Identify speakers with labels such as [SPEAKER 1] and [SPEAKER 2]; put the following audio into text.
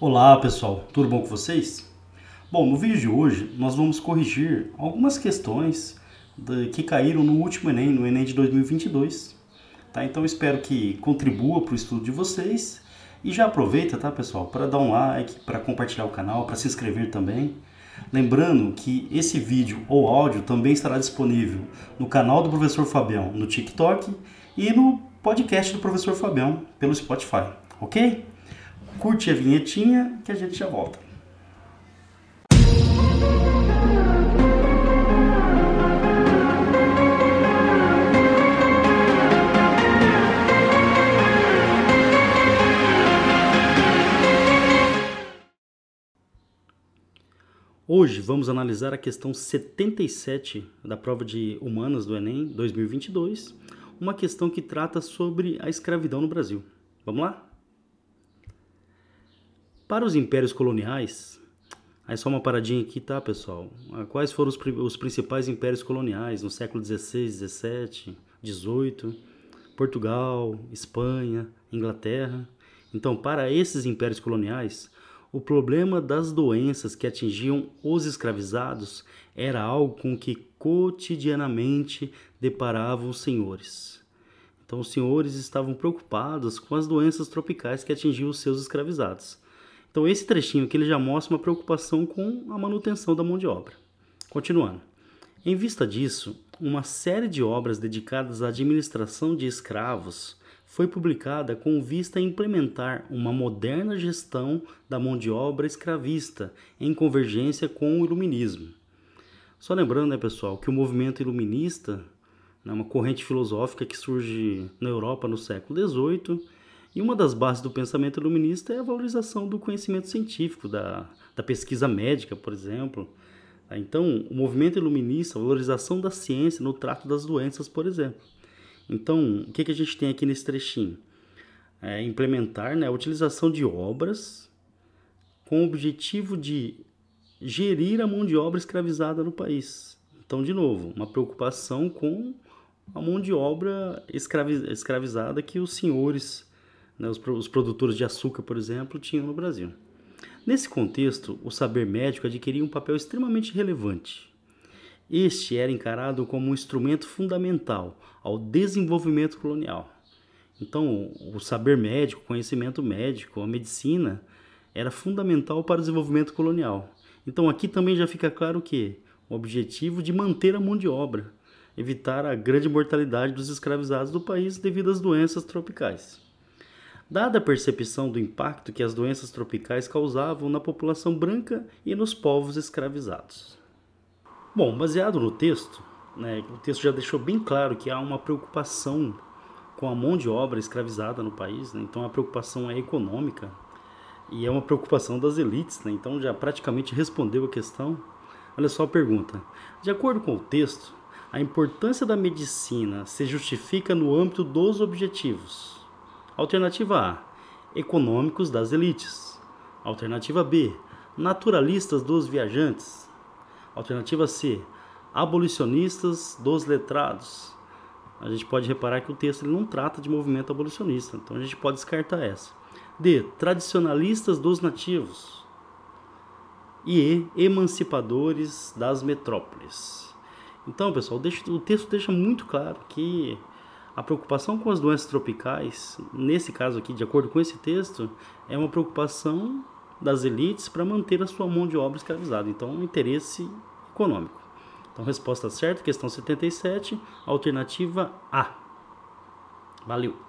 [SPEAKER 1] Olá pessoal, tudo bom com vocês? Bom, no vídeo de hoje nós vamos corrigir algumas questões que caíram no último Enem, no Enem de 2022. Tá? Então espero que contribua para o estudo de vocês e já aproveita, tá pessoal, para dar um like, para compartilhar o canal, para se inscrever também. Lembrando que esse vídeo ou áudio também estará disponível no canal do Professor Fabião no TikTok e no podcast do Professor Fabião pelo Spotify, ok? Curte a vinhetinha que a gente já volta. Hoje vamos analisar a questão 77 da prova de humanas do Enem 2022, uma questão que trata sobre a escravidão no Brasil. Vamos lá? Para os impérios coloniais, aí só uma paradinha aqui, tá, pessoal? Ah, quais foram os, os principais impérios coloniais no século XVI, XVII, XVIII? Portugal, Espanha, Inglaterra. Então, para esses impérios coloniais, o problema das doenças que atingiam os escravizados era algo com que cotidianamente deparavam os senhores. Então, os senhores estavam preocupados com as doenças tropicais que atingiam os seus escravizados. Então, esse trechinho aqui ele já mostra uma preocupação com a manutenção da mão de obra. Continuando. Em vista disso, uma série de obras dedicadas à administração de escravos foi publicada com vista a implementar uma moderna gestão da mão de obra escravista em convergência com o iluminismo. Só lembrando, né, pessoal, que o movimento iluminista é né, uma corrente filosófica que surge na Europa no século XVIII e uma das bases do pensamento iluminista é a valorização do conhecimento científico, da, da pesquisa médica, por exemplo. Então, o movimento iluminista, a valorização da ciência no trato das doenças, por exemplo. Então, o que, que a gente tem aqui nesse trechinho? É implementar né, a utilização de obras com o objetivo de gerir a mão de obra escravizada no país. Então, de novo, uma preocupação com a mão de obra escravizada que os senhores né, os, os produtores de açúcar, por exemplo, tinham no Brasil. Nesse contexto, o saber médico adquiria um papel extremamente relevante. Este era encarado como um instrumento fundamental ao desenvolvimento colonial. Então, o saber médico, o conhecimento médico, a medicina era fundamental para o desenvolvimento colonial. Então, aqui também já fica claro que o objetivo de manter a mão de obra, evitar a grande mortalidade dos escravizados do país devido às doenças tropicais. Dada a percepção do impacto que as doenças tropicais causavam na população branca e nos povos escravizados. Bom, baseado no texto, né, o texto já deixou bem claro que há uma preocupação com a mão de obra escravizada no país, né, então a preocupação é econômica e é uma preocupação das elites, né, então já praticamente respondeu a questão. Olha só a pergunta: de acordo com o texto, a importância da medicina se justifica no âmbito dos objetivos Alternativa A: econômicos das elites. Alternativa B: naturalistas dos viajantes. Alternativa C: abolicionistas dos letrados. A gente pode reparar que o texto ele não trata de movimento abolicionista, então a gente pode descartar essa. D. Tradicionalistas dos nativos. E. Emancipadores das metrópoles. Então, pessoal, deixa, o texto deixa muito claro que a preocupação com as doenças tropicais, nesse caso aqui, de acordo com esse texto, é uma preocupação das elites para manter a sua mão de obra escravizada. Então, um interesse econômico. Então, resposta certa, questão 77, alternativa A. Valeu!